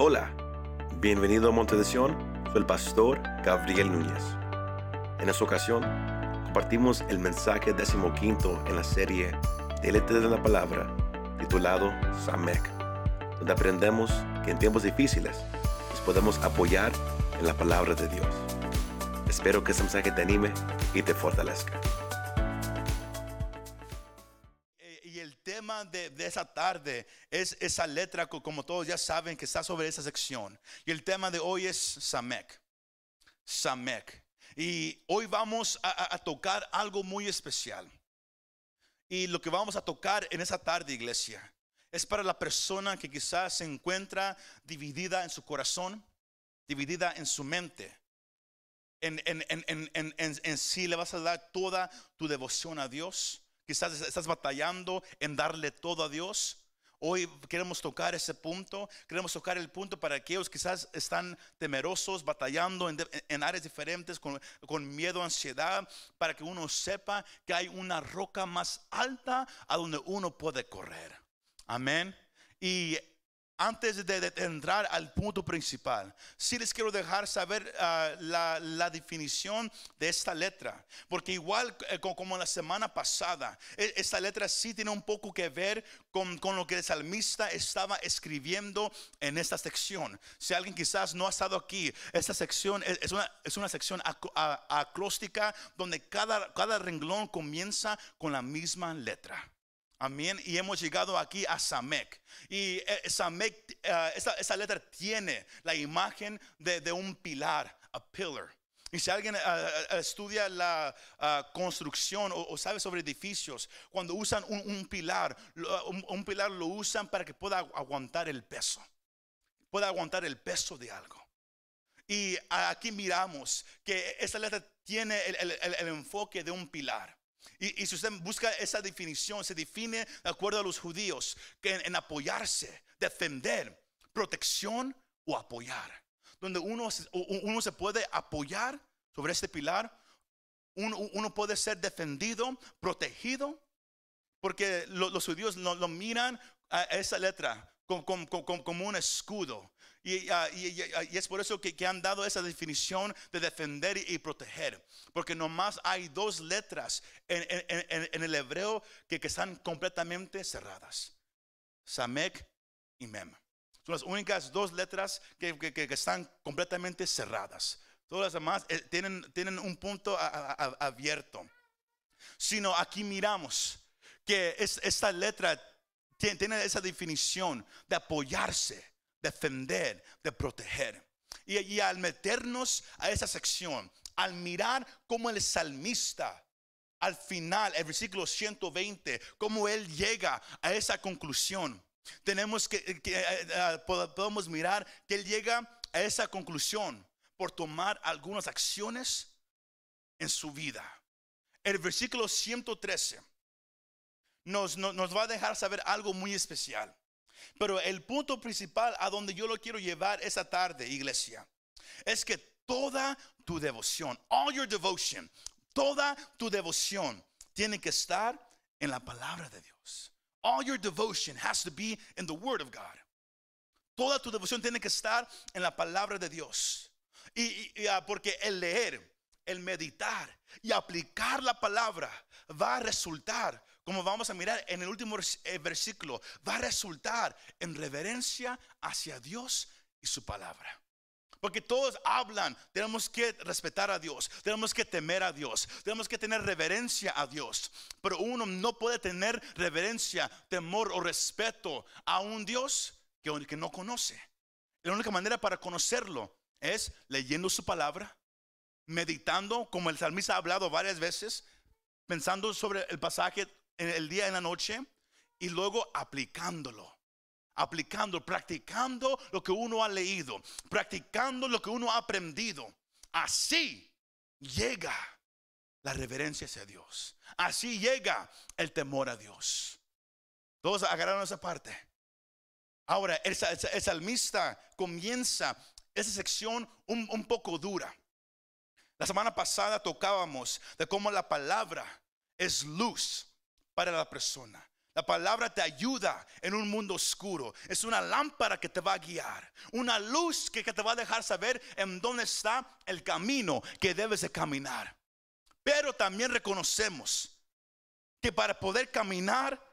Hola, bienvenido a Monte de soy el pastor Gabriel Núñez. En esta ocasión, compartimos el mensaje decimoquinto en la serie de Letras de la Palabra, titulado Samek, donde aprendemos que en tiempos difíciles nos podemos apoyar en la palabra de Dios. Espero que este mensaje te anime y te fortalezca. Esa tarde es esa letra, co- como todos ya saben, que está sobre esa sección. Y el tema de hoy es Samek. Samek. Y hoy vamos a, tocar algo muy especial. Y lo que vamos a tocar en esa tarde, iglesia, es para la persona que quizás se encuentra dividida en su corazón, dividida en su mente. En, en, en, en, sí le vas a dar toda tu devoción a Dios. Quizás estás batallando en darle todo a Dios. Hoy queremos tocar ese punto. Queremos tocar el punto para aquellos que quizás están temerosos, batallando en áreas diferentes, con, con miedo, ansiedad, para que uno sepa que hay una roca más alta a donde uno puede correr. Amén. Y antes de, entrar al punto principal, sí les quiero dejar saber ah, la, definición de esta letra, porque igual eh, co- como la semana pasada, e- esta letra sí tiene un poco que ver con, con lo que el salmista estaba escribiendo en esta sección. Si alguien quizás no ha estado aquí, esta sección es, una, es una sección acróstica donde cada, cada renglón comienza con la misma letra. Amén. Y hemos llegado aquí a Samek. Y eh, Samek, eh, esa, esa letra tiene la imagen de, de un pilar, a pillar. Y si alguien eh, estudia la construcción o, sabe sobre edificios, cuando usan un, un pilar, un, un pilar lo usan para que pueda agu- aguantar el peso. Pueda aguantar el peso de algo. Y aquí miramos que esta letra tiene el- el- el enfoque de un pilar. Y, si usted busca esa definición, se define de acuerdo a los judíos, que en, apoyarse, defender, protección o apoyar. Donde uno, uno se puede apoyar sobre este pilar, uno, uno puede ser defendido, protegido, porque lo- los judíos lo miran a esa letra como, un escudo. Y, ah, es por eso que, han dado esa definición de defender y, proteger. Porque nomás hay dos letras en, el hebreo que, están completamente cerradas. Samek y Mem. Son las únicas dos letras que, están completamente cerradas. Todas las demás eh, tienen, un punto a- a- a- abierto. Sino aquí miramos que es- esta letra tiene, esa definición de apoyarse, defender, de proteger. Y, y al meternos a esa sección, al mirar cómo el salmista, al final, el versículo 120, cómo él llega a esa conclusión, tenemos que, que, eh, eh, pod- podemos mirar que él llega a esa conclusión por tomar algunas acciones en su vida. El versículo 113 nos, no- nos va a dejar saber algo muy especial. Pero el punto principal a donde yo lo quiero llevar esa tarde, iglesia, es que toda tu devoción, all your devotion, toda tu devoción tiene que estar en la palabra de Dios. All your devotion has to be in the word of God. Toda tu devoción tiene que estar en la palabra de Dios. Y, ah, porque el leer, el meditar y aplicar la palabra va a resultar, como vamos a mirar en el último eh, versículo, va a resultar en reverencia hacia Dios y su palabra. Porque todos hablan, tenemos que respetar a Dios, tenemos que temer a Dios, tenemos que tener reverencia a Dios. Pero uno no puede tener reverencia, temor o respeto a un Dios que, que no conoce. La única manera para conocerlo es leyendo su palabra, meditando, como el salmista ha hablado varias veces, pensando sobre el pasaje en el día en la noche y luego aplicándolo aplicando, practicando lo que uno ha leído, practicando lo que uno ha aprendido. Así llega la reverencia hacia Dios. Así llega el temor a Dios. Todos agarraron esa parte. Ahora, el, el sa- el salmista comienza esa sección un poco dura. La semana pasada tocábamos de cómo la palabra es luz para la persona. La palabra te ayuda en un mundo oscuro. Es una lámpara que te va a guiar. Una luz que, te va a dejar saber en dónde está el camino que debes de caminar. Pero también reconocemos que para poder caminar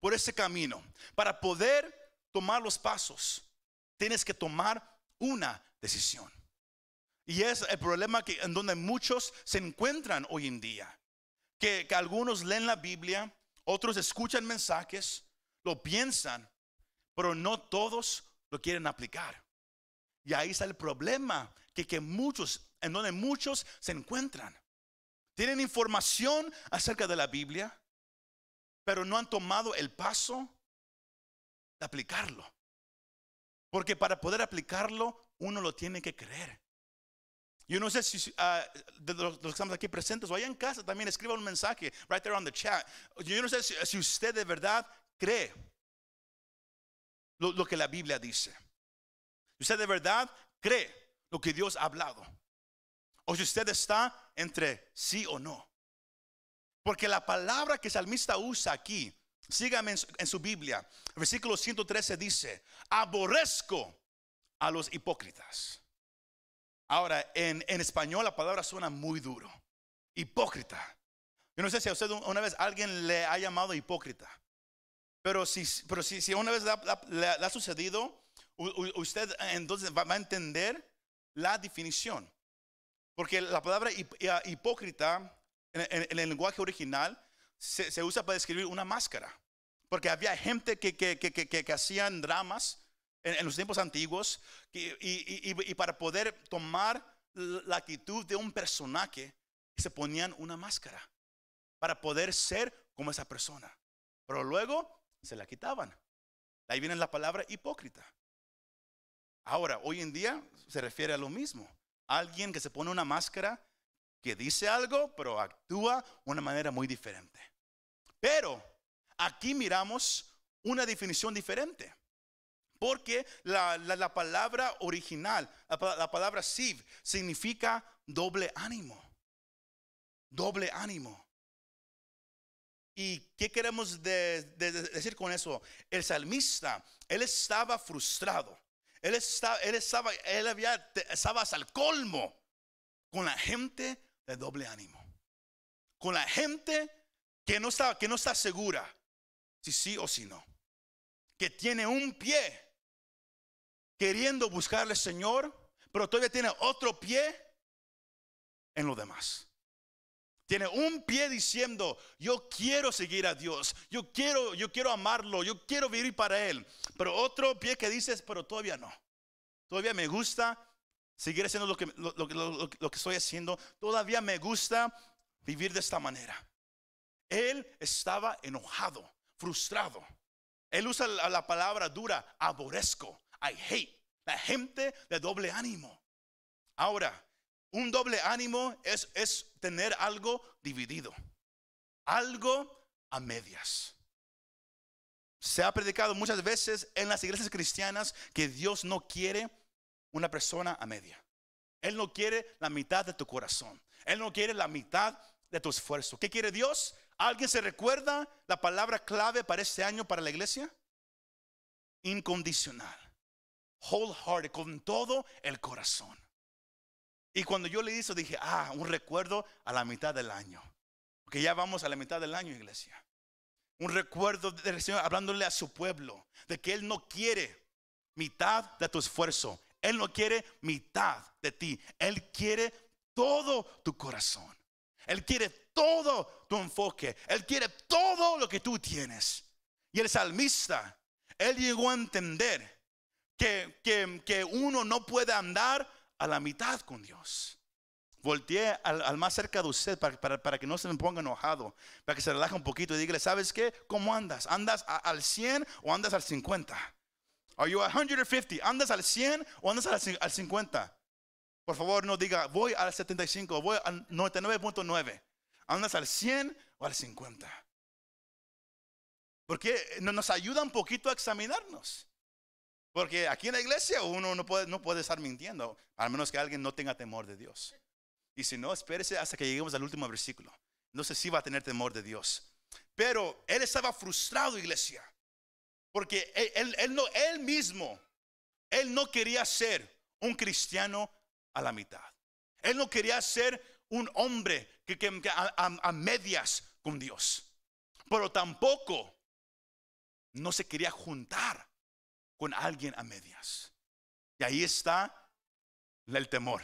por ese camino, para poder tomar los pasos, tienes que tomar una decisión. Y es el problema que, en donde muchos se encuentran hoy en día. Que, algunos leen la Biblia, otros escuchan mensajes, lo piensan, pero no todos lo quieren aplicar. Y ahí está el problema que, que muchos, en donde muchos se encuentran. Tienen información acerca de la Biblia, pero no han tomado el paso de aplicarlo. Porque para poder aplicarlo, uno lo tiene que creer. Yo no sé si ah, de los, que estamos aquí presentes o allá en casa también escriba un mensaje, right there on the chat. Yo no sé si, usted de verdad cree lo, que la Biblia dice. Usted de verdad cree lo que Dios ha hablado. O si usted está entre sí o no. Porque la palabra que el salmista usa aquí, sígame en su, Biblia, el versículo 113 dice, aborrezco a los hipócritas. Ahora, en, español la palabra suena muy duro. Hipócrita. Yo no sé si a usted una vez alguien le ha llamado hipócrita. Pero si, pero si, si una vez le, ha sucedido, usted entonces va, a entender la definición. Porque la palabra hipócrita en, el lenguaje original se, usa para describir una máscara. Porque había gente que, que, hacían dramas en, los tiempos antiguos y, para poder tomar la actitud de un personaje, se ponían una máscara para poder ser como esa persona. Pero luego se la quitaban. Ahí viene la palabra hipócrita. Ahora, hoy en día se refiere a lo mismo. Alguien que se pone una máscara que dice algo, pero actúa de una manera muy diferente. Pero aquí miramos una definición diferente. Porque la, palabra original, la, palabra siv, significa doble ánimo. Doble ánimo. ¿Y qué queremos decir con eso? El salmista, él estaba frustrado. Él estaba, él estaba, él había, estaba hasta el colmo con la gente de doble ánimo. Con la gente que no está, que no está segura si sí o si no. Que tiene un pie queriendo buscarle Señor, pero todavía tiene otro pie en lo demás. Tiene un pie diciendo, yo quiero seguir a Dios, yo quiero, yo quiero amarlo, yo quiero vivir para Él. Pero otro pie que dices, pero todavía no. Todavía me gusta seguir haciendo lo, que estoy haciendo. Todavía me gusta vivir de esta manera. Él estaba enojado, frustrado. Él usa la, palabra dura, aborrezco, I hate. La gente de doble ánimo. Ahora, un doble ánimo es, es tener algo dividido, algo a medias. Se ha predicado muchas veces en las iglesias cristianas que Dios no quiere una persona a media. Él no quiere la mitad de tu corazón. Él no quiere la mitad de tu esfuerzo. ¿Qué quiere Dios? ¿Alguien se recuerda la palabra clave para este año para la iglesia? Incondicional. Wholehearted, con todo el corazón. Y cuando yo le hice, dije, ah, un recuerdo a la mitad del año. Porque ya vamos a la mitad del año, iglesia. Un recuerdo del Señor hablándole a su pueblo de que Él no quiere mitad de tu esfuerzo. Él no quiere mitad de ti. Él quiere todo tu corazón. Él quiere todo tu enfoque. Él quiere todo lo que tú tienes. Y el salmista, él llegó a entender que, que, uno no puede andar a la mitad con Dios. Volteé al, más cerca de usted para, para, que no se me ponga enojado, para que se relaje un poquito y dígale, ¿sabes qué? ¿Cómo andas? ¿Andas al 100 o andas al 50? Are you 150? ¿Andas al 100 o andas al 50? Por favor, no diga voy al 75, voy al 99.9. ¿Andas al 100 o al 50? Porque nos ayuda un poquito a examinarnos. Porque aquí en la iglesia uno no puede, no puede estar mintiendo, al menos que alguien no tenga temor de Dios. Y si no, espérese hasta que lleguemos al último versículo. No sé si va a tener temor de Dios. Pero él estaba frustrado, iglesia. Porque él, él, no, él mismo, él no quería ser un cristiano a la mitad. Él no quería ser un hombre que, a, medias con Dios. Pero tampoco no se quería juntar con alguien a medias. Y ahí está el temor.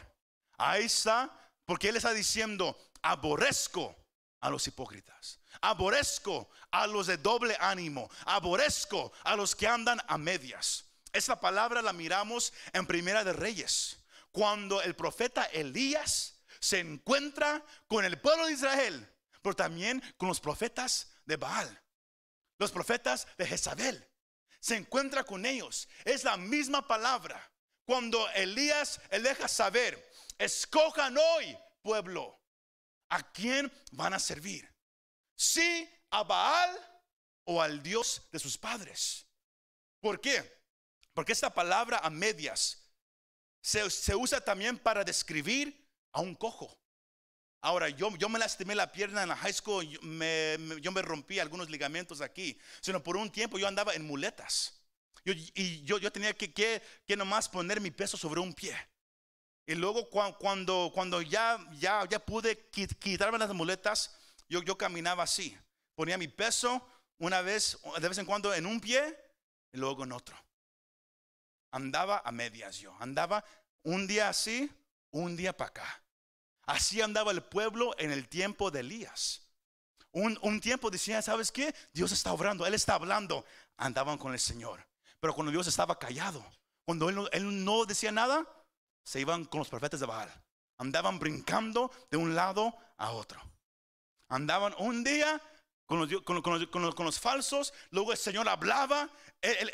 Ahí está, porque Él está diciendo, aborrezco a los hipócritas, aborrezco a los de doble ánimo, aborrezco a los que andan a medias. Esa palabra la miramos en Primera de Reyes, cuando el profeta Elías se encuentra con el pueblo de Israel, pero también con los profetas de Baal, los profetas de Jezabel. Se encuentra con ellos. Es la misma palabra. Cuando Elías le deja saber, escojan hoy, pueblo, a quién van a servir. Si a Baal o al Dios de sus padres. ¿Por qué? Porque esta palabra a medias se, se usa también para describir a un cojo. Ahora, yo, yo me lastimé la pierna en la high school, yo me, rompí algunos ligamentos aquí, sino por un tiempo yo andaba en muletas. y yo, yo tenía que, que, que, nomás poner mi peso sobre un pie. Y luego cuando, cuando ya, ya, ya pude quitarme las muletas, yo, yo caminaba así. Ponía mi peso una vez, de vez en cuando en un pie y luego en otro. Andaba a medias yo. Andaba un día así, un día para acá. Así andaba el pueblo en el tiempo de Elías. Un, tiempo decían, ¿sabes qué? Dios está obrando, Él está hablando. Andaban con el Señor. Pero cuando Dios estaba callado, cuando Él no, decía nada, se iban con los profetas de Baal. Andaban brincando de un lado a otro. Andaban un día con los, falsos, luego el Señor hablaba, él,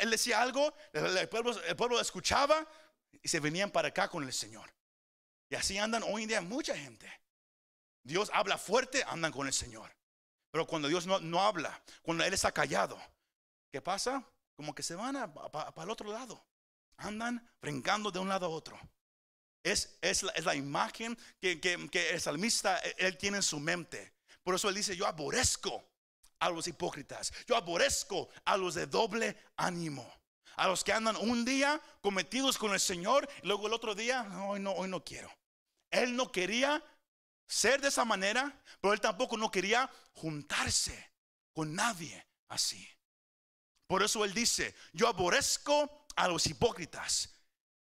él, decía algo, el pueblo, el pueblo escuchaba y se venían para acá con el Señor. Y así andan hoy en día mucha gente. Dios habla fuerte, andan con el Señor. Pero cuando Dios no, no habla, cuando Él está callado, ¿qué pasa? Como que se van para el otro lado. Andan brincando de un lado a otro. Es, es, la, es la, imagen que, que, que, el salmista él tiene en su mente. Por eso él dice, yo aborrezco a los hipócritas. Yo aborrezco a los de doble ánimo a los que andan un día cometidos con el Señor y luego el otro día, hoy no, hoy no quiero. Él no quería ser de esa manera, pero él tampoco no quería juntarse con nadie así. Por eso él dice, yo aborrezco a los hipócritas,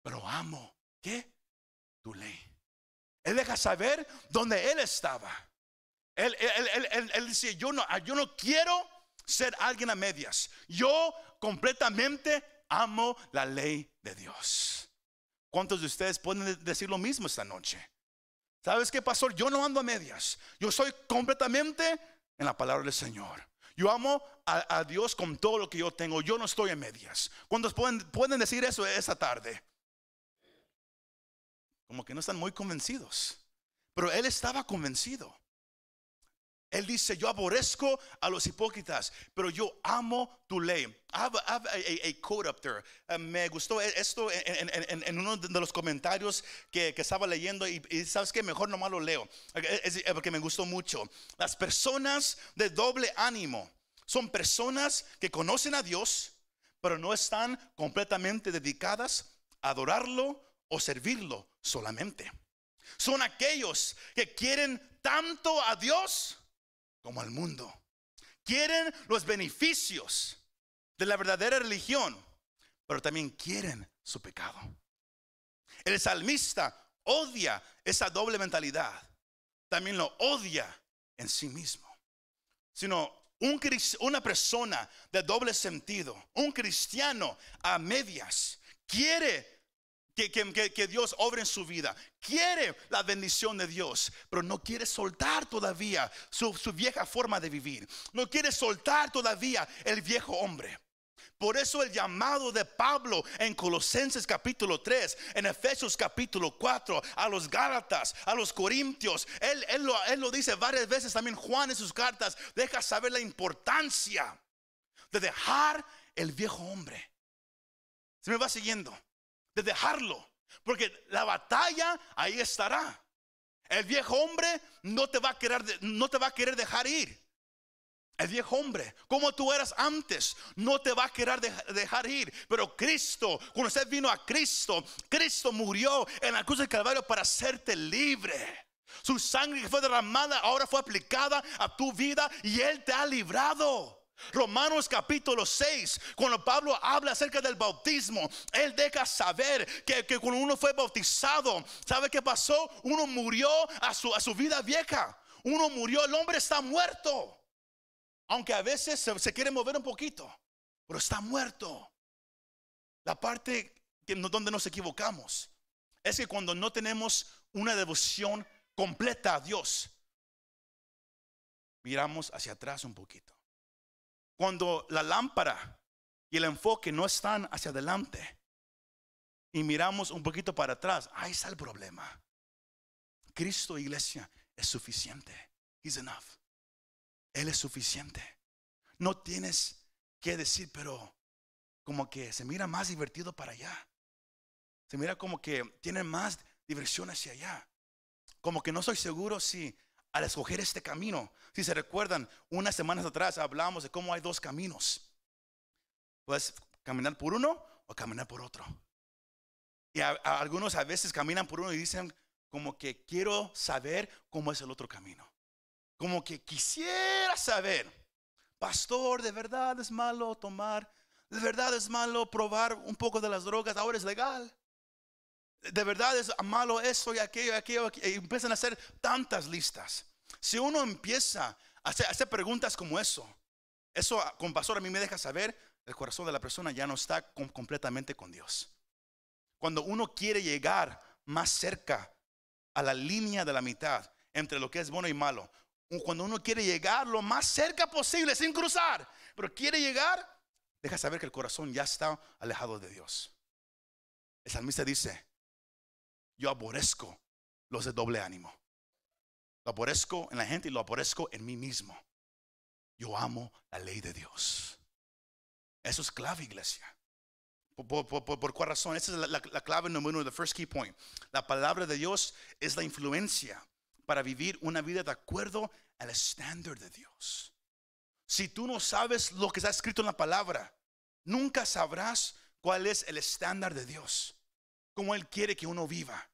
pero amo, ¿qué? Tu ley. Él deja saber dónde él estaba. Él, él, dice, yo no, yo no quiero ser alguien a medias. Yo completamente amo la ley de Dios. ¿Cuántos de ustedes pueden decir lo mismo esta noche? ¿Sabes qué, pastor? Yo no ando a medias. Yo soy completamente en la palabra del Señor. Yo amo a, Dios con todo lo que yo tengo. Yo no estoy en medias. ¿Cuántos pueden, pueden decir eso esa tarde? Como que no están muy convencidos. Pero él estaba convencido. Él dice, yo aborrezco a los hipócritas, pero yo amo tu ley. I have, a, quote up there. Eh, me gustó esto en, uno de los comentarios que, estaba leyendo y, sabes que mejor nomás lo leo, porque me gustó mucho. Las personas de doble ánimo son personas que conocen a Dios, pero no están completamente dedicadas a adorarlo o servirlo solamente. Son aquellos que quieren tanto a Dios como al mundo. Quieren los beneficios de la verdadera religión, pero también quieren su pecado. El salmista odia esa doble mentalidad. También lo odia en sí mismo. Sino un, una persona de doble sentido, un cristiano a medias, quiere que, Dios obre en su vida. Quiere la bendición de Dios, pero no quiere soltar todavía su, su vieja forma de vivir. No quiere soltar todavía el viejo hombre. Por eso el llamado de Pablo en Colosenses capítulo 3, en Efesios capítulo 4, a los Gálatas, a los Corintios, él, él, lo, él, lo, dice varias veces también Juan en sus cartas, deja saber la importancia de dejar el viejo hombre. Se me va siguiendo de dejarlo. Porque la batalla ahí estará. El viejo hombre no te va a querer, no te va a querer dejar ir. el viejo hombre, como tú eras antes, no te va a querer dejar ir. Pero Cristo, cuando usted vino a Cristo, Cristo murió en la cruz del Calvario para hacerte libre. Su sangre que fue derramada ahora fue aplicada a tu vida y Él te ha librado. Romanos capítulo 6, cuando Pablo habla acerca del bautismo, él deja saber que, cuando uno fue bautizado, ¿sabe qué pasó? Uno murió a su, vida vieja. Uno murió, el hombre está muerto. Aunque a veces se, quiere mover un poquito, pero está muerto. La parte que, donde nos equivocamos es que cuando no tenemos una devoción completa a Dios, miramos hacia atrás un poquito. Cuando la lámpara y el enfoque no están hacia adelante y miramos un poquito para atrás, ahí está el problema. Cristo, iglesia, es suficiente. He's enough. Él es suficiente. No tienes que decir, pero como que se mira más divertido para allá. Se mira como que tiene más diversión hacia allá. Como que no soy seguro si al escoger este camino, si se recuerdan, unas semanas atrás hablamos de cómo hay dos caminos. Puedes caminar por uno o caminar por otro. Y algunos a veces caminan por uno y dicen como que quiero saber cómo es el otro camino como que quisiera saber, pastor, de verdad es malo tomar, de verdad es malo probar un poco de las drogas, ahora es legal. De verdad es malo eso y aquello y aquello. Y empiezan a hacer tantas listas. Si uno empieza a hacer, preguntas como eso, eso con pastor a mí me deja saber, el corazón de la persona ya no está completamente con Dios. Cuando uno quiere llegar más cerca a la línea de la mitad entre lo que es bueno y malo, cuando uno quiere llegar lo más cerca posible sin cruzar, pero quiere llegar, deja saber que el corazón ya está alejado de Dios. El salmista dice, yo aborrezco los de doble ánimo. Lo aborrezco en la gente y lo aborrezco en mí mismo. Yo amo la ley de Dios. Eso es clave, iglesia. ¿Por, cuál razón? Esa es la, la clave número uno, the first key point. La palabra de Dios es la influencia para vivir una vida de acuerdo al estándar de Dios. Si tú no sabes lo que está escrito en la palabra, nunca sabrás cuál es el estándar de Dios, cómo Él quiere que uno viva.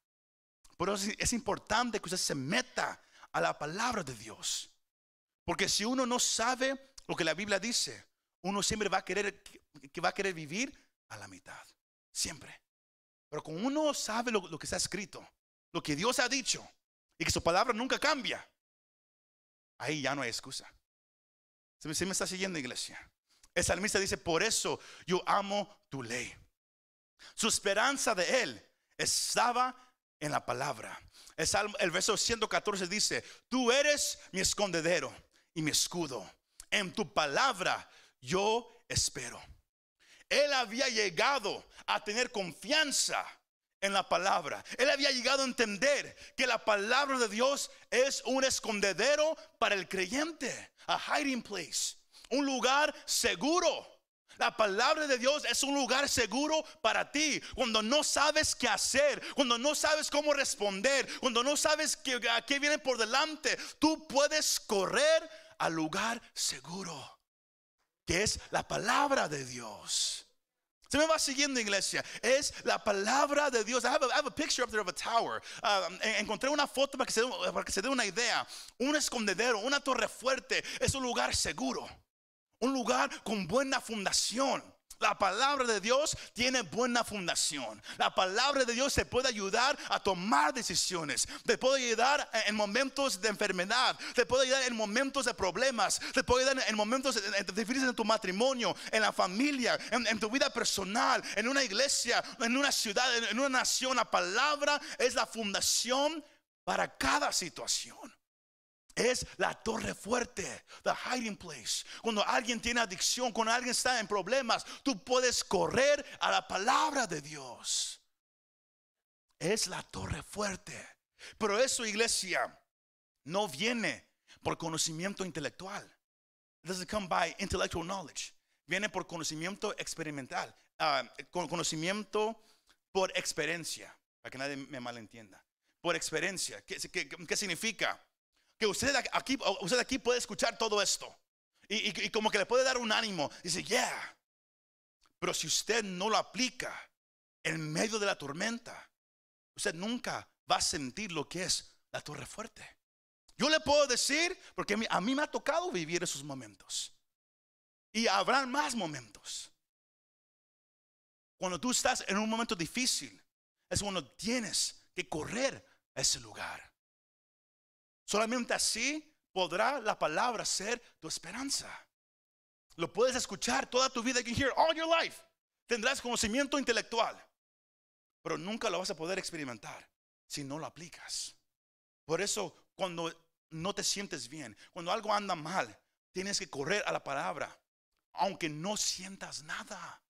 Por eso es importante que usted se meta a la palabra de Dios. Porque si uno no sabe lo que la Biblia dice, uno siempre va a querer, que va a querer vivir a la mitad. Siempre. Pero como uno sabe lo, lo que está escrito, lo que Dios ha dicho, y que su palabra nunca cambia, ahí ya no hay excusa. ¿Se me está siguiendo, iglesia? El salmista dice, por eso yo amo tu ley. Su esperanza de él estaba en la palabra. El, el verso 114 dice, tú eres mi escondedero y mi escudo. En tu palabra yo espero. Él había llegado a tener confianza en la palabra. Él había llegado a entender que la palabra de Dios es un escondedero para el creyente, a hiding place, un lugar seguro. La palabra de Dios es un lugar seguro para ti. Cuando no sabes qué hacer, cuando no sabes cómo responder, cuando no sabes qué, qué viene por delante, tú puedes correr al lugar seguro, que es la palabra de Dios. Se me va siguiendo, iglesia. Es la palabra de Dios. I have a, a picture up there of a tower. Uh, encontré una foto se, para que se dé una idea. Un escondedero, una torre fuerte. Es un lugar seguro. Un lugar con buena fundación. La palabra de Dios tiene buena fundación. La palabra de Dios te puede ayudar a tomar decisiones. Te puede ayudar en momentos de enfermedad. Te puede ayudar en momentos de problemas. Te puede ayudar en momentos difíciles en tu matrimonio, en la familia, en, tu vida personal, en una iglesia, en una ciudad, en una nación. La palabra es la fundación para cada situación es la torre fuerte, the hiding place. Cuando alguien tiene adicción, cuando alguien está en problemas, tú puedes correr a la palabra de Dios. Es la torre fuerte. Pero eso, iglesia, no viene por conocimiento intelectual. It doesn't come by intellectual knowledge. Viene por conocimiento experimental, uh, conocimiento por experiencia, para que nadie me malentienda. Por experiencia, ¿qué, qué, qué significa? Que usted aquí, usted aquí puede escuchar todo esto. Y, como que le puede dar un ánimo. Dice, yeah. Pero si usted no lo aplica en medio de la tormenta, usted nunca va a sentir lo que es la torre fuerte. Yo le puedo decir, porque a mí, a mí me ha tocado vivir esos momentos. Y habrán más momentos. Cuando tú estás en un momento difícil, es cuando tienes que correr a ese lugar. Solamente así podrá la palabra ser tu esperanza. Lo puedes escuchar toda tu vida. All your life. Tendrás conocimiento intelectual, pero nunca lo vas a poder experimentar si no lo aplicas. Por eso, cuando no te sientes bien, cuando algo anda mal, tienes que correr a la palabra, aunque no sientas nada.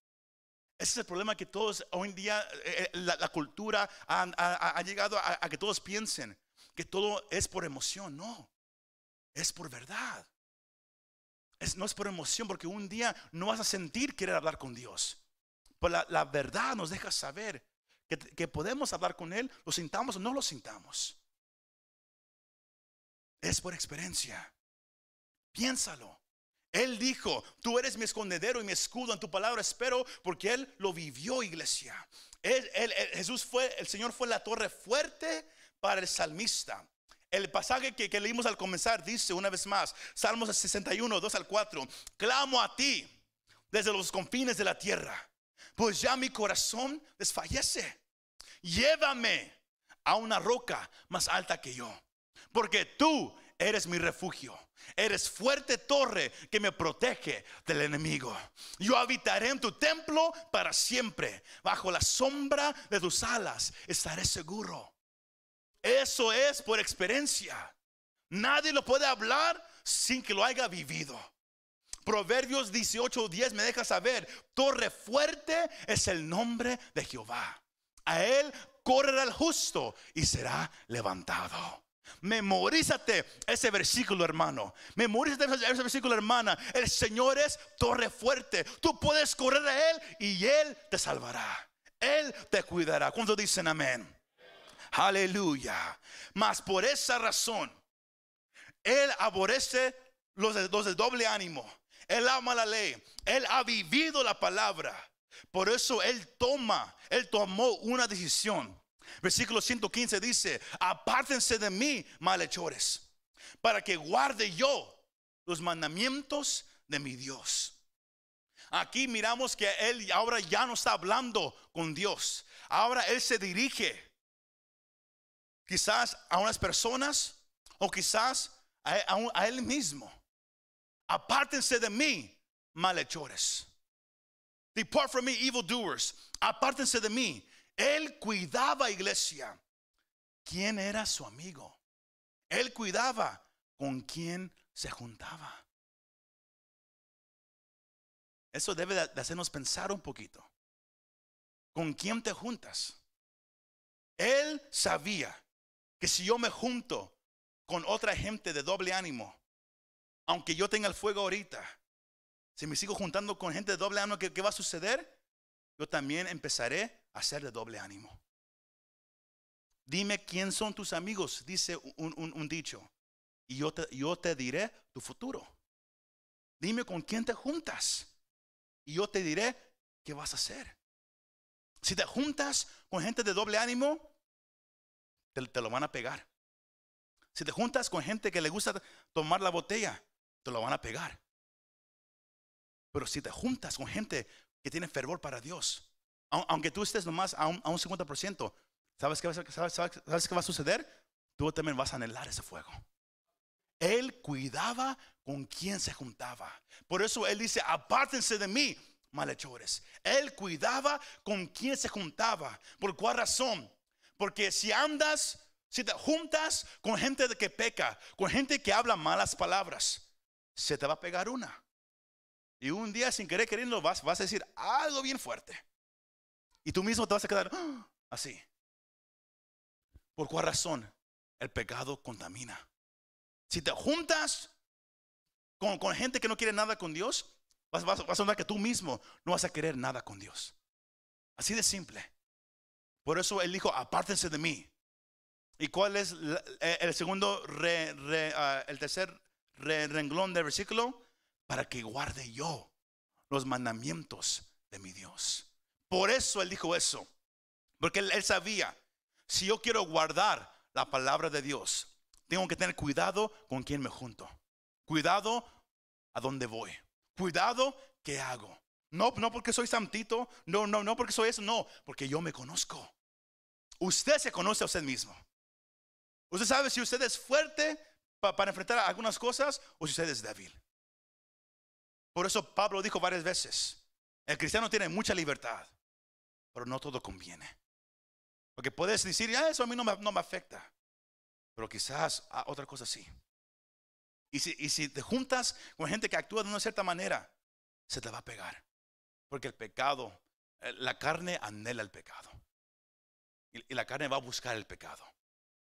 Ese es el problema que todos hoy en día, eh, eh, la, cultura ha, llegado a que todos piensen que todo es por emoción. No, es por verdad. Es- no es por emoción, porque un día no vas a sentir querer hablar con Dios. Pero la, la verdad nos deja saber que, podemos hablar con Él, lo sintamos o no lo sintamos. Es por experiencia. Piénsalo. Él dijo, tú eres mi escondedero y mi escudo en tu palabra espero, porque Él lo vivió, iglesia. Él- Jesús fue, el Señor fue la torre fuerte para el salmista. El pasaje que, leímos al comenzar dice una vez más, Salmos 61, 2 al 4, clamo a ti desde los confines de la tierra, pues ya mi corazón desfallece. Llévame a una roca más alta que yo, porque tú eres mi refugio. Eres fuerte torre que me protege del enemigo. Yo habitaré en tu templo para siempre. Bajo la sombra de tus alas estaré seguro. Eso es por experiencia. Nadie lo puede hablar sin que lo haya vivido. Proverbios 18:10 me deja saber, torre fuerte es el nombre de Jehová. A él correrá el justo y será levantado. Memorízate ese versículo, hermano. Memorízate ese versículo, hermana. El Señor es torre fuerte. Tú puedes correr a Él y Él te salvará. Él te cuidará. ¿Cuántos dicen amén? Aleluya. Mas por esa razón, Él aborrece los de, doble ánimo. Él ama la ley. Él ha vivido la palabra. Por eso Él toma, Él tomó una decisión. Versículo 115 dice, apártense de mí, malhechores, para que guarde yo los mandamientos de mi Dios. Aquí miramos que Él ahora ya no está hablando con Dios. Ahora Él se dirige quizás a unas personas o quizás a, Él mismo. Apártense de mí, malhechores. Depart from me, evildoers. Apártense de mí. Él cuidaba, iglesia, quién era su amigo. Él cuidaba con quién se juntaba. Eso debe de de hacernos pensar un poquito. ¿Con quién te juntas? Él sabía que si yo me junto con otra gente de doble ánimo, aunque yo tenga el fuego ahorita, si me sigo juntando con gente de doble ánimo, ¿qué, va a suceder? Yo también empezaré a ser de doble ánimo. Dime quién son tus amigos, dice un dicho, y yo te, yo te diré tu futuro. Dime con quién te juntas, y yo te diré qué vas a hacer. Si te juntas con gente de doble ánimo, te, lo van a pegar. Si te juntas con gente que le gusta tomar la botella, te lo van a pegar. Pero si te juntas con gente que tiene fervor para Dios, au- aunque tú estés nomás a un, a un 50%, ¿sabes qué, va a- suceder? Tú también vas a anhelar ese fuego. Él cuidaba con quien se juntaba. Por eso Él dice, apártense de mí, malhechores. Él cuidaba con quien se juntaba. ¿Por cuál razón? Porque si andas, si te juntas con gente que peca, con gente que habla malas palabras, se te va a pegar una. Y un día sin querer queriendo vas, vas a decir algo bien fuerte. Y tú mismo te vas a quedar "Ah", así. ¿Por cuál razón? El pecado contamina. Si te juntas con, gente que no quiere nada con Dios, vas, vas, vas a notar que tú mismo no vas a querer nada con Dios. Así de simple. Por eso él dijo, apártense de mí. ¿Y cuál es eh, el segundo, ah, el tercer re- renglón del versículo? para que guarde yo los mandamientos de mi Dios. Por eso él dijo eso. Porque él, él sabía, si yo quiero guardar la palabra de Dios, tengo que tener cuidado con quién me junto. Cuidado a dónde voy. Cuidado qué hago. No, no porque soy santito, no, no, no porque soy eso, no, porque yo me conozco. Usted se conoce a usted mismo. Usted sabe si usted es fuerte para enfrentar algunas cosas o si usted es débil. Por eso Pablo dijo varias veces, el cristiano tiene mucha libertad, pero no todo conviene. Porque puedes decir, ah, eso a mí no me, afecta, pero quizás a otra cosa sí. Y si, y si te juntas con gente que actúa de una cierta manera, se te va a pegar. Porque el pecado, eh, la carne anhela el pecado. Y, la carne va a buscar el pecado.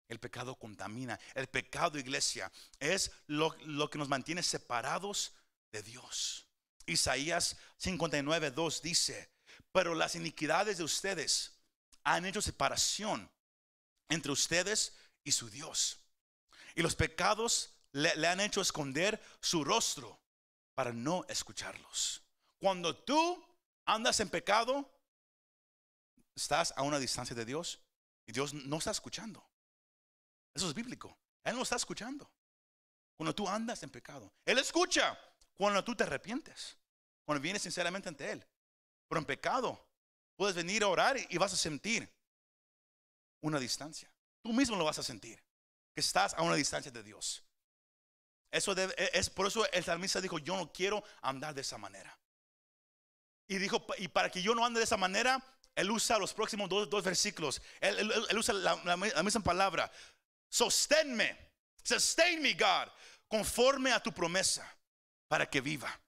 El pecado contamina. El pecado, iglesia, es lo, lo que nos mantiene separados de Dios. Isaías 59, 2 dice, pero las iniquidades de ustedes han hecho separación entre ustedes y su Dios. Y los pecados le, han hecho esconder su rostro para no escucharlos. Cuando tú andas en pecado, estás a una distancia de Dios y Dios no está escuchando. Eso es bíblico. Él no está escuchando. Cuando tú andas en pecado, Él escucha cuando tú te arrepientes, cuando vienes sinceramente ante Él. Pero en pecado, puedes venir a orar y vas a sentir una distancia. Tú mismo lo vas a sentir, que estás a una distancia de Dios. Eso e, es por eso el salmista dijo, yo no quiero andar de esa manera. Y dijo, y para que yo no ande de esa manera, él usa los próximos dos, versículos. Él, usa la, misma palabra. Sosténme, sustain me, God, conforme a tu promesa, para que viva.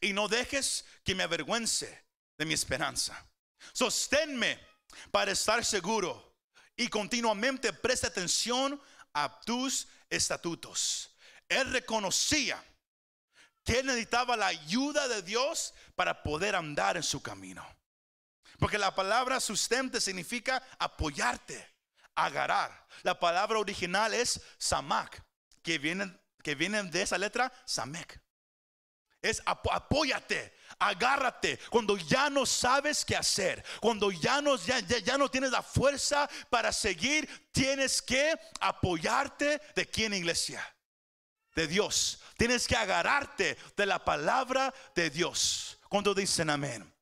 Y no dejes que me avergüence de mi esperanza. Sosténme para estar seguro y continuamente preste atención a tus estatutos él reconocía que necesitaba la ayuda de Dios para poder andar en su camino. Porque la palabra sustente significa apoyarte, agarrar. La palabra original es samak, que viene, que viene de esa letra samek. Es apóyate, agárrate cuando ya no sabes qué hacer, cuando ya no, ya, ya no tienes la fuerza para seguir, tienes que apoyarte de quién iglesia de Dios. Tienes que agarrarte de la palabra de Dios. Cuando dicen amén.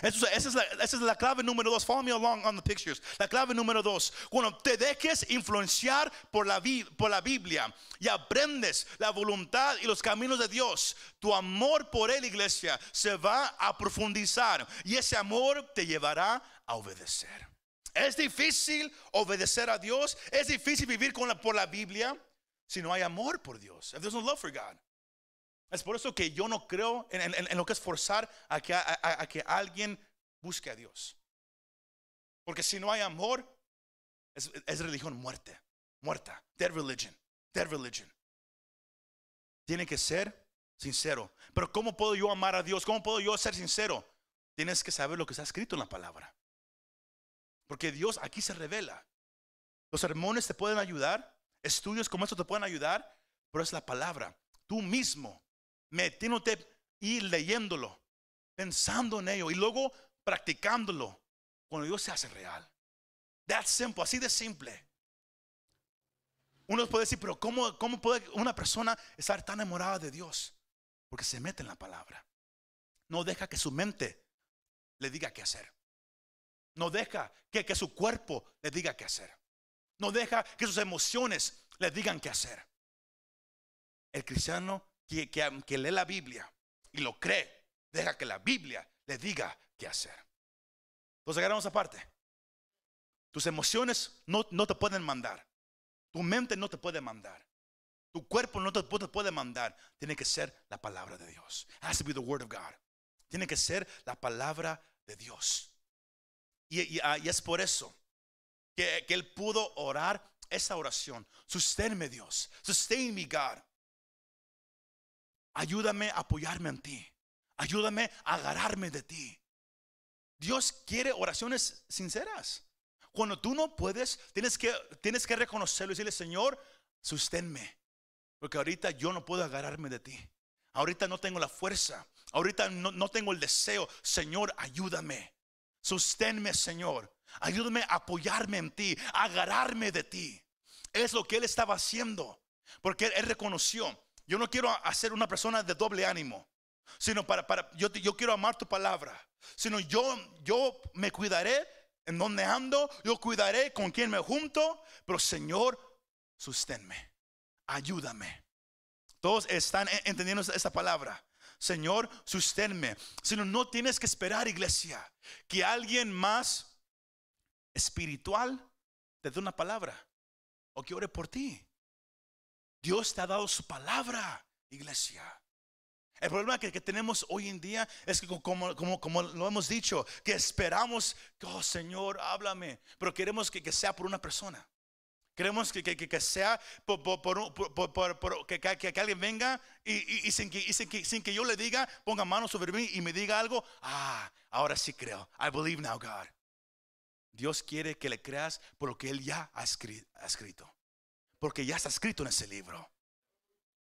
Esa es, la, clave número dos. Follow me along on the pictures. La clave número dos. Cuando te dejes influenciar por la, por la Biblia y aprendes la voluntad y los caminos de Dios, tu amor por Él, iglesia, se va a profundizar. Y ese amor te llevará a obedecer. Es difícil obedecer a Dios. Es difícil vivir con por la Biblia si no hay amor por Dios. If there's no love for God. Es por eso que yo no creo en, lo que es forzar a que, alguien busque a Dios. Porque si no hay amor, es, es religión muerte, muerta, dead religion, dead religion. Tiene que ser sincero. Pero ¿cómo puedo yo amar a Dios? ¿Cómo puedo yo ser sincero? Tienes que saber lo que está escrito en la palabra. Porque Dios aquí se revela. Los sermones te pueden ayudar, Estudios como estos te pueden ayudar, pero es la palabra. Tú mismo, metiéndote y leyéndolo, pensando en ello y luego practicándolo cuando Dios se hace real. That's simple, así de simple. Uno puede decir, pero ¿cómo, ¿cómo puede una persona estar tan enamorada de Dios? Porque se mete en la palabra. No deja que su mente le diga qué hacer. No deja que, que su cuerpo le diga qué hacer. No deja que sus emociones le digan qué hacer. El cristiano que, que, lee la Biblia y lo cree, deja que la Biblia le diga qué hacer. Entonces agarramos aparte. Tus emociones no, no, te pueden mandar. Tu mente no te puede mandar. Tu cuerpo no te, puede mandar. Tiene que ser la palabra de Dios. has to be the word of God. Tiene que ser la palabra de Dios. y, ah, es por eso que, él pudo orar esa oración. Susténme Dios. Sustain me God. Ayúdame a apoyarme en ti. Ayúdame a agarrarme de ti. Dios quiere oraciones sinceras. Cuando tú no puedes, tienes que, tienes que reconocerlo y decirle, Señor, susténme. Porque ahorita yo no puedo agarrarme de ti. Ahorita no tengo la fuerza. Ahorita no, no tengo el deseo. Señor, ayúdame. Susténme, Señor. Ayúdame a apoyarme en ti, a agarrarme de ti. Es lo que él estaba haciendo. Porque él, él reconoció, yo no quiero hacer una persona de doble ánimo, sino para, para yo, yo quiero amar tu palabra. Sino yo, yo me cuidaré en donde ando, yo cuidaré con quien me junto, pero Señor, susténme, ayúdame. Todos están en- entendiendo esta palabra. Señor, susténme. Sino no tienes que esperar, iglesia, que alguien más espiritual te dé una palabra o que ore por ti. Dios te ha dado su palabra, iglesia. El problema que, que tenemos hoy en día es que como, como, como lo hemos dicho, que esperamos, oh Señor, háblame, pero queremos que, que sea por una persona. Queremos que, que- sea por, por- por que, alguien venga y, y- sin, sin que- sin que yo le diga, ponga mano sobre mí y me diga algo. Ah, ahora sí creo. I believe now, God. Dios quiere que le creas por lo que Él ya ha escrito. Porque ya está escrito en ese libro.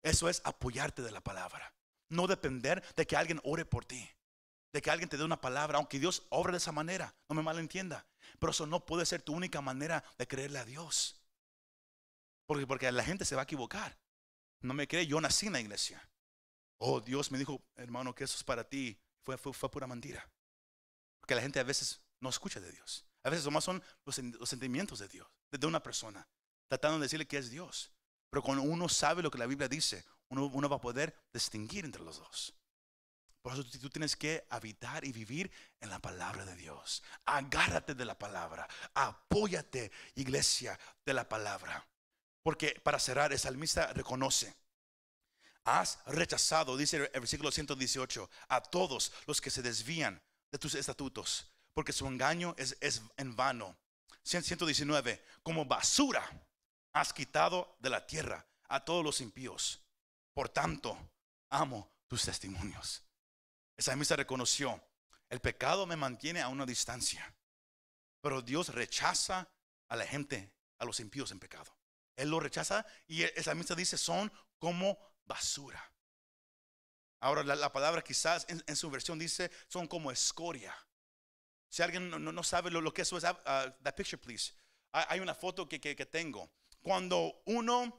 Eso es apoyarte de la palabra. No depender de que alguien ore por ti. De que alguien te dé una palabra, aunque Dios obra de esa manera. No me malentienda. Pero eso no puede ser tu única manera de creerle a Dios. Porque, porque la gente se va a equivocar. No me cree, yo nací en la iglesia. Oh, Dios me dijo, hermano, que eso es para ti. Fue, fue, fue pura mentira. Porque la gente a veces no escucha de Dios. A veces nomás son los, sen- los sentimientos de Dios, de una persona, tratando de decirle que es Dios. Pero cuando uno sabe lo que la Biblia dice, uno, va a poder distinguir entre los dos. Por eso tú, tú tienes que habitar y vivir en la palabra de Dios. Agárrate de la palabra. Apóyate, iglesia, de la palabra. Porque para cerrar, el salmista reconoce. Has rechazado, dice el versículo 118, a todos los que se desvían de tus estatutos, porque su engaño es, es en vano. 119, como basura has quitado de la tierra a todos los impíos. Por tanto, amo tus testimonios. El salmista reconoció, el pecado me mantiene a una distancia, pero Dios rechaza a la gente, a los impíos en pecado. Él lo rechaza y el salmista dice, son como basura. Ahora la, la palabra quizás en, su versión dice, son como escoria. Si alguien no, sabe lo, que eso es, uh, that picture please. Hay, hay una foto que- que tengo. Cuando uno,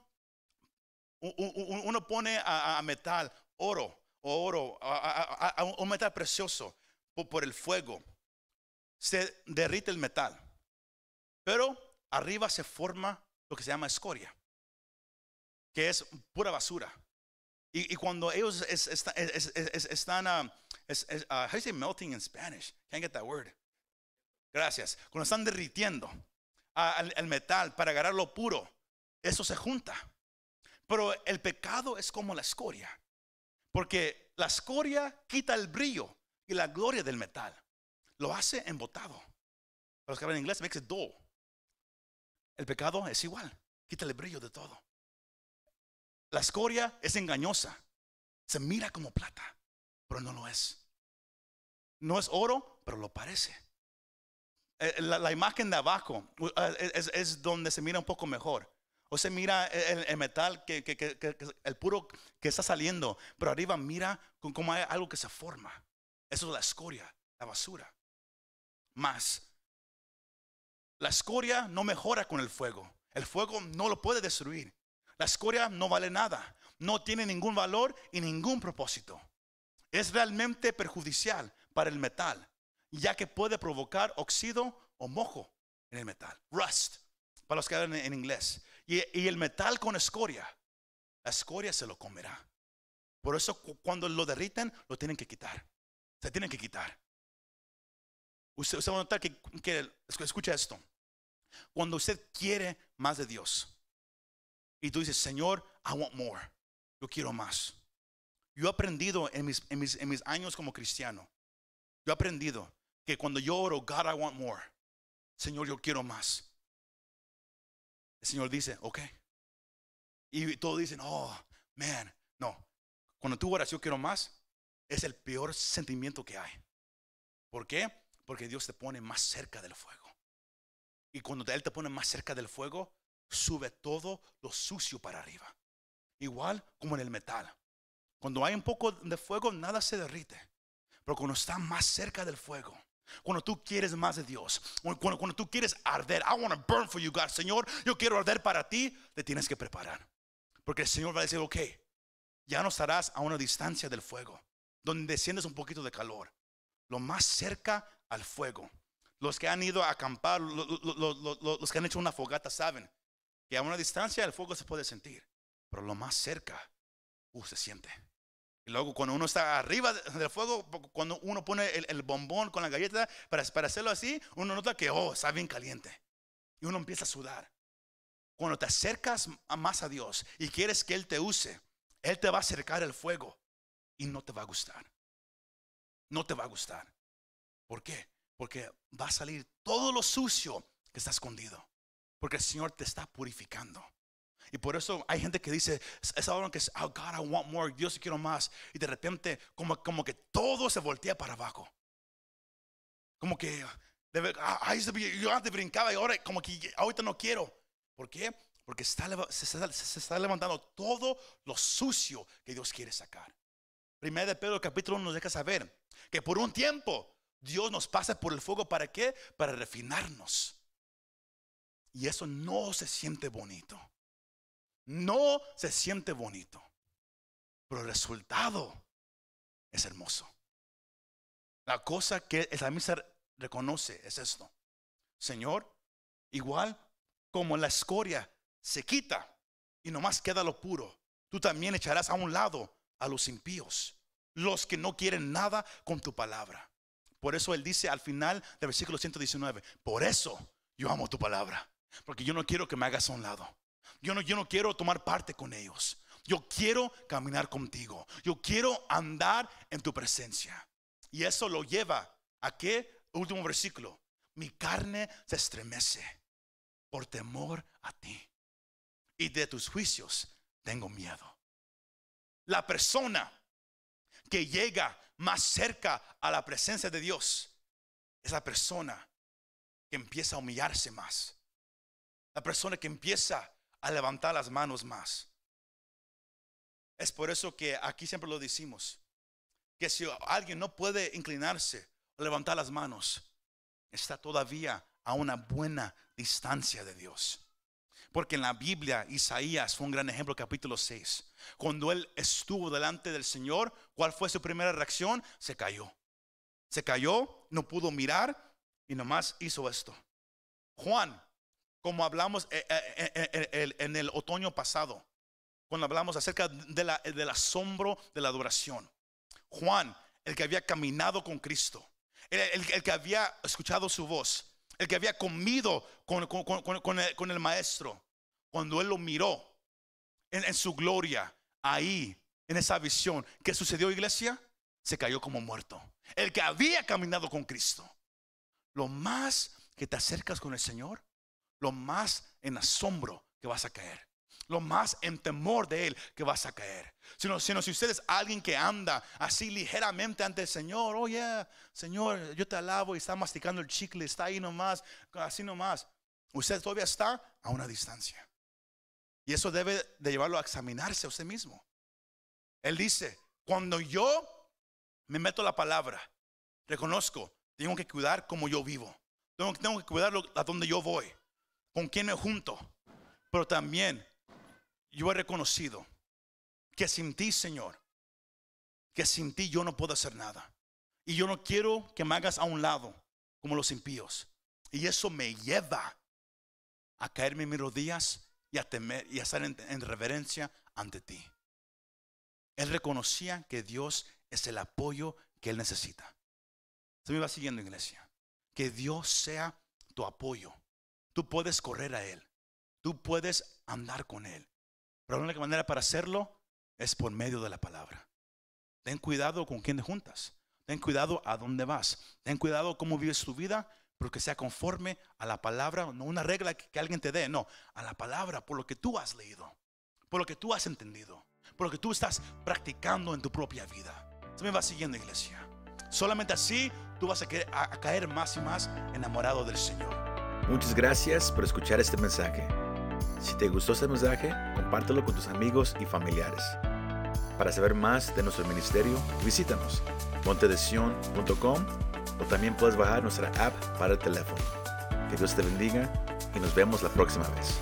uno pone a, metal, oro, o oro, a, un metal precioso por, el fuego, se derrite el metal. Pero arriba se forma lo que se llama escoria, que es pura basura. Y, y cuando ellos es- es- es- es- están, ah, es- es, ah, how do you say melting in Spanish? Can't get that word. Gracias. Cuando están derritiendo ah, el, el metal para agarrar lo puro, eso se junta. Pero el pecado es como la escoria, porque la escoria quita el brillo y la gloria del metal. Lo hace embotado. Para los que hablan inglés, makes it dull. El pecado es igual, quita el brillo de todo. La escoria es engañosa. Se mira como plata, pero no lo es. No es oro, pero lo parece. Eh, La, imagen de abajo uh, es, es donde se mira un poco mejor. O se mira el, metal, que, el puro que está saliendo, pero arriba mira con como hay algo que se forma. Eso es la escoria, la basura. Más, la escoria no mejora con el fuego. El fuego no lo puede destruir. La escoria no vale nada. No tiene ningún valor y ningún propósito. Es realmente perjudicial para el metal, ya que puede provocar óxido o mojo en el metal. Rust, para los que hablan en inglés. Y, el metal con escoria, la escoria se lo comerá. Por eso cu- cuando lo derriten, lo tienen que quitar. Se tienen que quitar. Usted, va a notar que, escucha esto. Cuando usted quiere más de Dios y tú dices, Señor, I want more. Yo quiero más. Yo he aprendido en mis, en mis años como cristiano, yo he aprendido que cuando yo oro, God, I want more. Señor, yo quiero más. El Señor dice, ok. Y todos dicen, oh, man, no. Cuando tú oras, yo quiero más, es el peor sentimiento que hay. ¿Por qué? Porque Dios te pone más cerca del fuego. Y cuando Él te pone más cerca del fuego, sube todo lo sucio para arriba. Igual como en el metal. Cuando hay un poco de fuego, nada se derrite. Pero cuando está más cerca del fuego, cuando tú quieres más de Dios, cuando, cuando tú quieres arder, I want to burn for you, God, Señor, yo quiero arder para ti, te tienes que preparar. Porque el Señor va a decir, ok, ya no estarás a una distancia del fuego, donde desciendes un poquito de calor. Lo más cerca al fuego. Los que han ido a acampar, los que han hecho una fogata saben que a una distancia el fuego se puede sentir, pero lo más cerca, uh, se siente. Y luego cuando uno está arriba del fuego, cuando uno pone el, bombón con la galleta para, para, hacerlo así, uno nota que, oh, está bien caliente. Y uno empieza a sudar. Cuando te acercas más a Dios y quieres que Él te use, Él te va a acercar el fuego y no te va a gustar. No te va a gustar. ¿Por qué? Porque va a salir todo lo sucio que está escondido. Porque el Señor te está purificando. Y por eso hay gente que dice, es ahora que es, oh God, I want more, Dios, quiero más. Y de repente, como, como que todo se voltea para abajo. Como que, ah, yo antes brincaba y ahora como que ahorita no quiero. ¿Por qué? Porque está, se, se, está levantando todo lo sucio que Dios quiere sacar. Primero de Pedro capítulo 1 nos deja saber que por un tiempo Dios nos pasa por el fuego. ¿Para qué? Para refinarnos. Y eso no se siente bonito. No se siente bonito. Pero el resultado es hermoso. La cosa que el se reconoce es esto. Señor, igual como la escoria se quita y nomás queda lo puro, tú también echarás a un lado a los impíos, los que no quieren nada con tu palabra. Por eso él dice al final del versículo 119, por eso yo amo tu palabra, porque yo no quiero que me hagas a un lado. Yo no, yo no quiero tomar parte con ellos. Yo quiero caminar contigo. Yo quiero andar en tu presencia. Y eso lo lleva a qué? Último versículo. Mi carne se estremece por temor a ti. Y de tus juicios tengo miedo. La persona que llega más cerca a la presencia de Dios es la persona que empieza a humillarse más. La persona que empieza a levantar las manos más. Es por eso que aquí siempre lo decimos, que si alguien no puede inclinarse levantar las manos, está todavía a una buena distancia de Dios. Porque en la Biblia, Isaías fue un gran ejemplo, capítulo 6. Cuando él estuvo delante del Señor, ¿cuál fue su primera reacción? Se cayó. Se cayó, no pudo mirar y nomás hizo esto. Juan, como hablamos eh, eh, eh, en el otoño pasado, cuando hablamos acerca del asombro de la adoración. Juan, el que había caminado con Cristo, el que había escuchado su voz, el que había comido con, el, maestro, cuando él lo miró en, su gloria, ahí, en esa visión, ¿qué sucedió, iglesia? Se cayó como muerto. El que había caminado con Cristo. Lo más que te acercas con el Señor, lo más en asombro que vas a caer. Lo más en temor de Él que vas a caer. Sino, sino si usted es alguien que anda así ligeramente ante el Señor, oh, Señor, yo te alabo y está masticando el chicle, está ahí nomás, así nomás. Usted todavía está a una distancia. Y eso debe de llevarlo a examinarse a usted mismo. Él dice, cuando yo me meto la palabra, reconozco, tengo que cuidar como yo vivo. Tengo, tengo que cuidar a donde yo voy, con quién me junto. Pero también yo he reconocido que sin ti, Señor, que sin ti yo no puedo hacer nada. Y yo no quiero que me hagas a un lado como los impíos. Y eso me lleva a caerme en mis rodillas y a temer y a estar en, reverencia ante ti. Él reconocía que Dios es el apoyo que él necesita. Se me va siguiendo, iglesia. Que Dios sea tu apoyo. Tú puedes correr a Él. Tú puedes andar con Él. Pero la única manera para hacerlo es por medio de la palabra. Ten cuidado con quién te juntas. Ten cuidado a dónde vas. Ten cuidado cómo vives tu vida, pero que sea conforme a la palabra, no una regla que, alguien te dé, no, a la palabra, por lo que tú has leído, por lo que tú has entendido, por lo que tú estás practicando en tu propia vida. Se me va siguiendo, iglesia. Solamente así tú vas a, a caer más y más enamorado del Señor. Muchas gracias por escuchar este mensaje. Si te gustó este mensaje, compártelo con tus amigos y familiares. Para saber más de nuestro ministerio, visítanos montedesion.com o también puedes bajar nuestra app para el teléfono. Que Dios te bendiga y nos vemos la próxima vez.